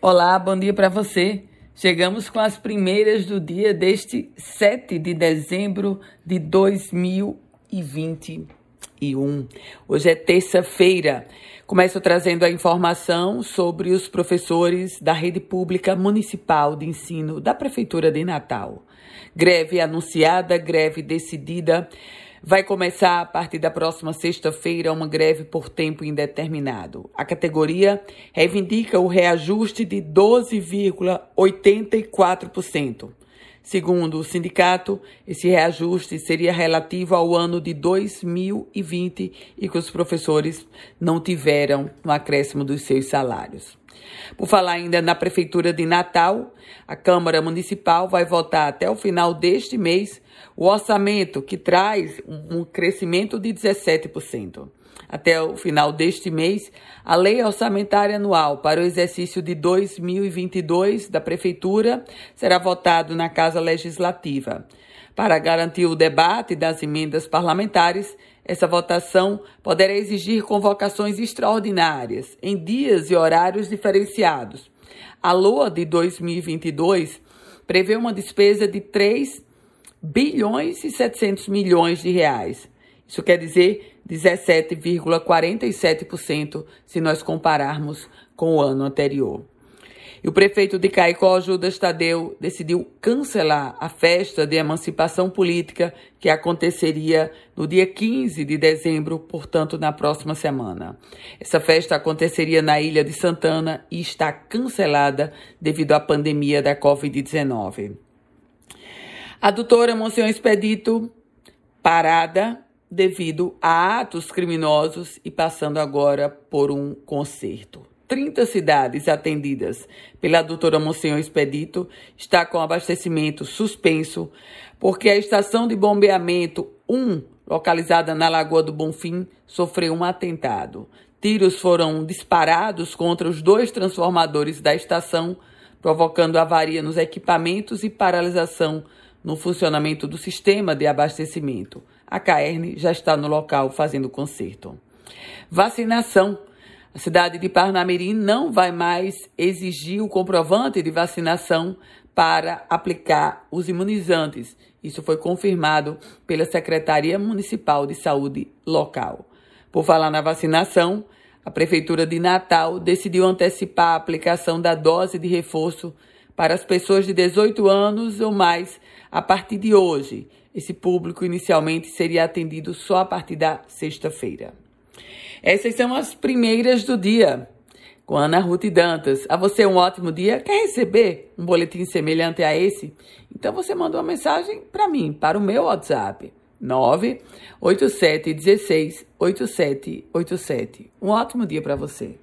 Olá, bom dia para você. Chegamos com as primeiras do dia deste 7 de dezembro de 2021. Hoje é terça-feira. Começo trazendo a informação sobre os professores da rede pública municipal de ensino da Prefeitura de Natal. Greve anunciada, greve decidida. Vai começar a partir da próxima sexta-feira uma greve por tempo indeterminado. A categoria reivindica o reajuste de 12,84%. Segundo o sindicato, esse reajuste seria relativo ao ano de 2020 e que os professores não tiveram um acréscimo dos seus salários. Por falar ainda na Prefeitura de Natal, a Câmara Municipal vai votar até o final deste mês o orçamento que traz um crescimento de 17%. Até o final deste mês, a Lei Orçamentária Anual para o exercício de 2022 da Prefeitura será votado na Casa Legislativa. Para garantir o debate das emendas parlamentares, essa votação poderá exigir convocações extraordinárias em dias e horários diferenciados. A LOA de 2022 prevê uma despesa de 3 bilhões e 700 milhões de reais. Isso quer dizer 17,47% se nós compararmos com o ano anterior. E o prefeito de Caicó, Judas Tadeu, decidiu cancelar a festa de emancipação política que aconteceria no dia 15 de dezembro, portanto, na próxima semana. Essa festa aconteceria na Ilha de Santana e está cancelada devido à pandemia da Covid-19. A doutora Monsenhor Expedito, parada devido a atos criminosos e passando agora por um concerto. 30 cidades atendidas pela doutora Monsenhor Expedito está com abastecimento suspenso porque a estação de bombeamento 1, localizada na Lagoa do Bonfim, sofreu um atentado. Tiros foram disparados contra os dois transformadores da estação, provocando avaria nos equipamentos e paralisação no funcionamento do sistema de abastecimento. A CAERN já está no local fazendo conserto. Vacinação a cidade de Parnamirim não vai mais exigir o comprovante de vacinação para aplicar os imunizantes. Isso foi confirmado pela Secretaria Municipal de Saúde local. Por falar na vacinação, a Prefeitura de Natal decidiu antecipar a aplicação da dose de reforço para as pessoas de 18 anos ou mais a partir de hoje. Esse público inicialmente seria atendido só a partir da sexta-feira. Essas são as primeiras do dia. Com Ana Ruth Dantas. A você um ótimo dia. Quer receber um boletim semelhante a esse? Então você manda uma mensagem para mim, para o meu WhatsApp. 98716 8787. Um ótimo dia para você.